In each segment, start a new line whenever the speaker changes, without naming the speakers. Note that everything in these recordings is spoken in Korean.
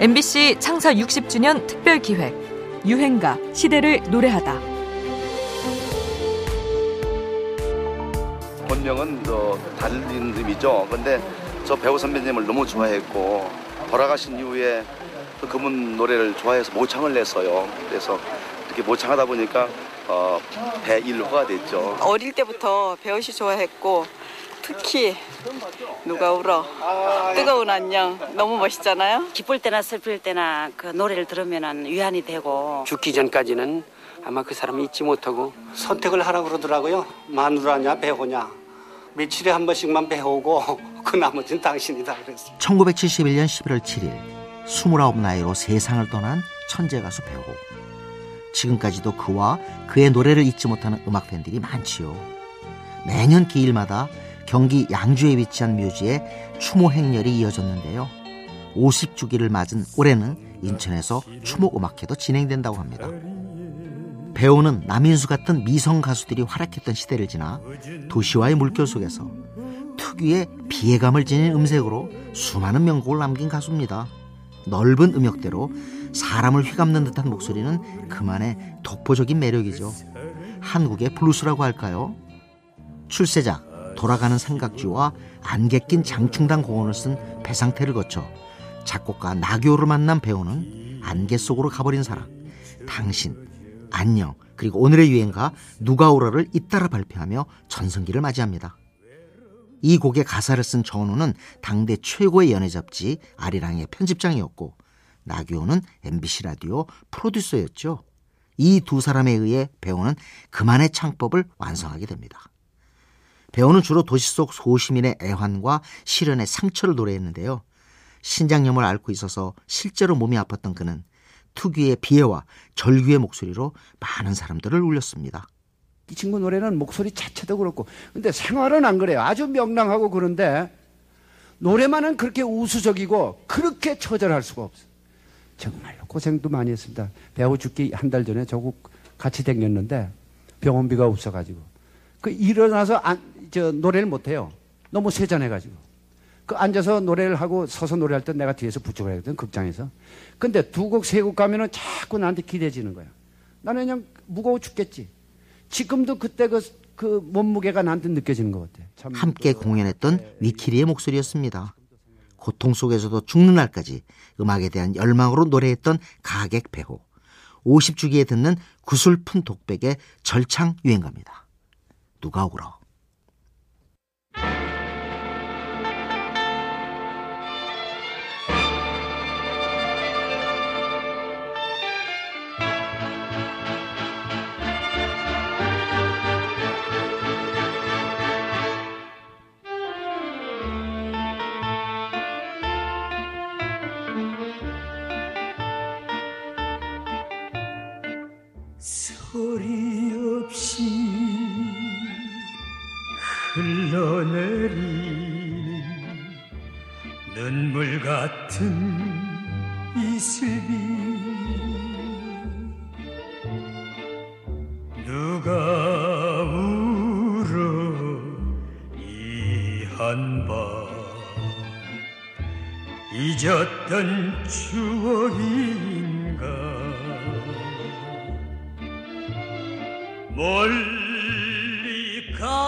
MBC 창사 60주년 특별 기획 유행가 시대를 노래하다.
본명은 저 달린 이름이죠. 근데 저 배우 선배님을 너무 좋아했고 돌아가신 이후에 또 그분 노래를 좋아해서 모창을 냈어요. 그래서 이렇게 모창하다 보니까 어, 배일호가 됐죠.
어릴 때부터 배우시 좋아했고 특히 누가 울어 뜨거운 안녕 너무 멋있잖아요.
기쁠 때나 슬플 때나 그 노래를 들으면 위안이 되고
죽기 전까지는 아마 그 사람을 잊지 못하고
선택을 하라 그러더라고요. 마누라냐 배우냐. 며칠에 한 번씩만 배우고 그 나머지는 당신이다 그랬어요.
1971년 11월 7일 29 나이로 세상을 떠난 천재 가수 배우. 지금까지도 그와 그의 노래를 잊지 못하는 음악 팬들이 많지요. 매년 기일마다 경기 양주에 위치한 묘지에 추모 행렬이 이어졌는데요. 50주기를 맞은 올해는 인천에서 추모 음악회도 진행된다고 합니다. 배우는 남인수 같은 미성 가수들이 활약했던 시대를 지나 도시와의 물결 속에서 특유의 비애감을 지닌 음색으로 수많은 명곡을 남긴 가수입니다. 넓은 음역대로 사람을 휘감는 듯한 목소리는 그만의 독보적인 매력이죠. 한국의 블루스라고 할까요? 출세작 돌아가는 삼각지와 안개 낀 장충단 공원을 쓴 배상태를 거쳐 작곡가 나규호를 만난 배호는 안개 속으로 가버린 사람 당신 안녕 그리고 오늘의 유행가 누가 울어를 잇따라 발표하며 전성기를 맞이합니다. 이 곡의 가사를 쓴 전우는 당대 최고의 연예 잡지 아리랑의 편집장이었고 나교는 MBC 라디오 프로듀서였죠. 이 두 사람에 의해 배우는 그만의 창법을 완성하게 됩니다. 배우는 주로 도시 속 소시민의 애환과 시련의 상처를 노래했는데요. 신장염을 앓고 있어서 실제로 몸이 아팠던 그는 특유의 비애와 절규의 목소리로 많은 사람들을 울렸습니다.
이 친구 노래는 목소리 자체도 그렇고 근데 생활은 안 그래요. 아주 명랑하고 그런데 노래만은 그렇게 우수적이고 그렇게 처절할 수가 없어. 정말로 고생도 많이 했습니다. 배우 죽기 한 달 전에 저국 같이 댕겼는데 병원비가 없어가지고 그 일어나서 안, 저 노래를 못해요. 너무 세잔해가지고 그 앉아서 노래를 하고 서서 노래할 때 내가 뒤에서 부축을 했거든 극장에서. 근데 두 곡 세 곡 가면은 자꾸 나한테 기대지는 거야. 나는 그냥 무거워 죽겠지. 지금도 그때 그, 그 몸무게가 나한테 느껴지는 것 같아. 참
함께
그,
공연했던
네.
위키리의 목소리였습니다. 고통 속에서도 죽는 날까지 음악에 대한 열망으로 노래했던 가객 배우. 50주기에 듣는 구슬픈 독백의 절창 유행가입니다. 누가 울어?
소리 없이 흘러내리는 눈물 같은 이슬비. 누가 울어 이 한밤 잊었던 추억인가? 멀리 가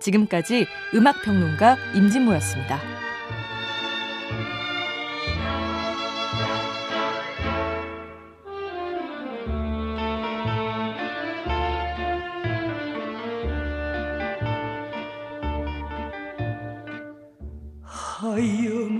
지금까지 음악 평론가 임진모였습니다.
하얀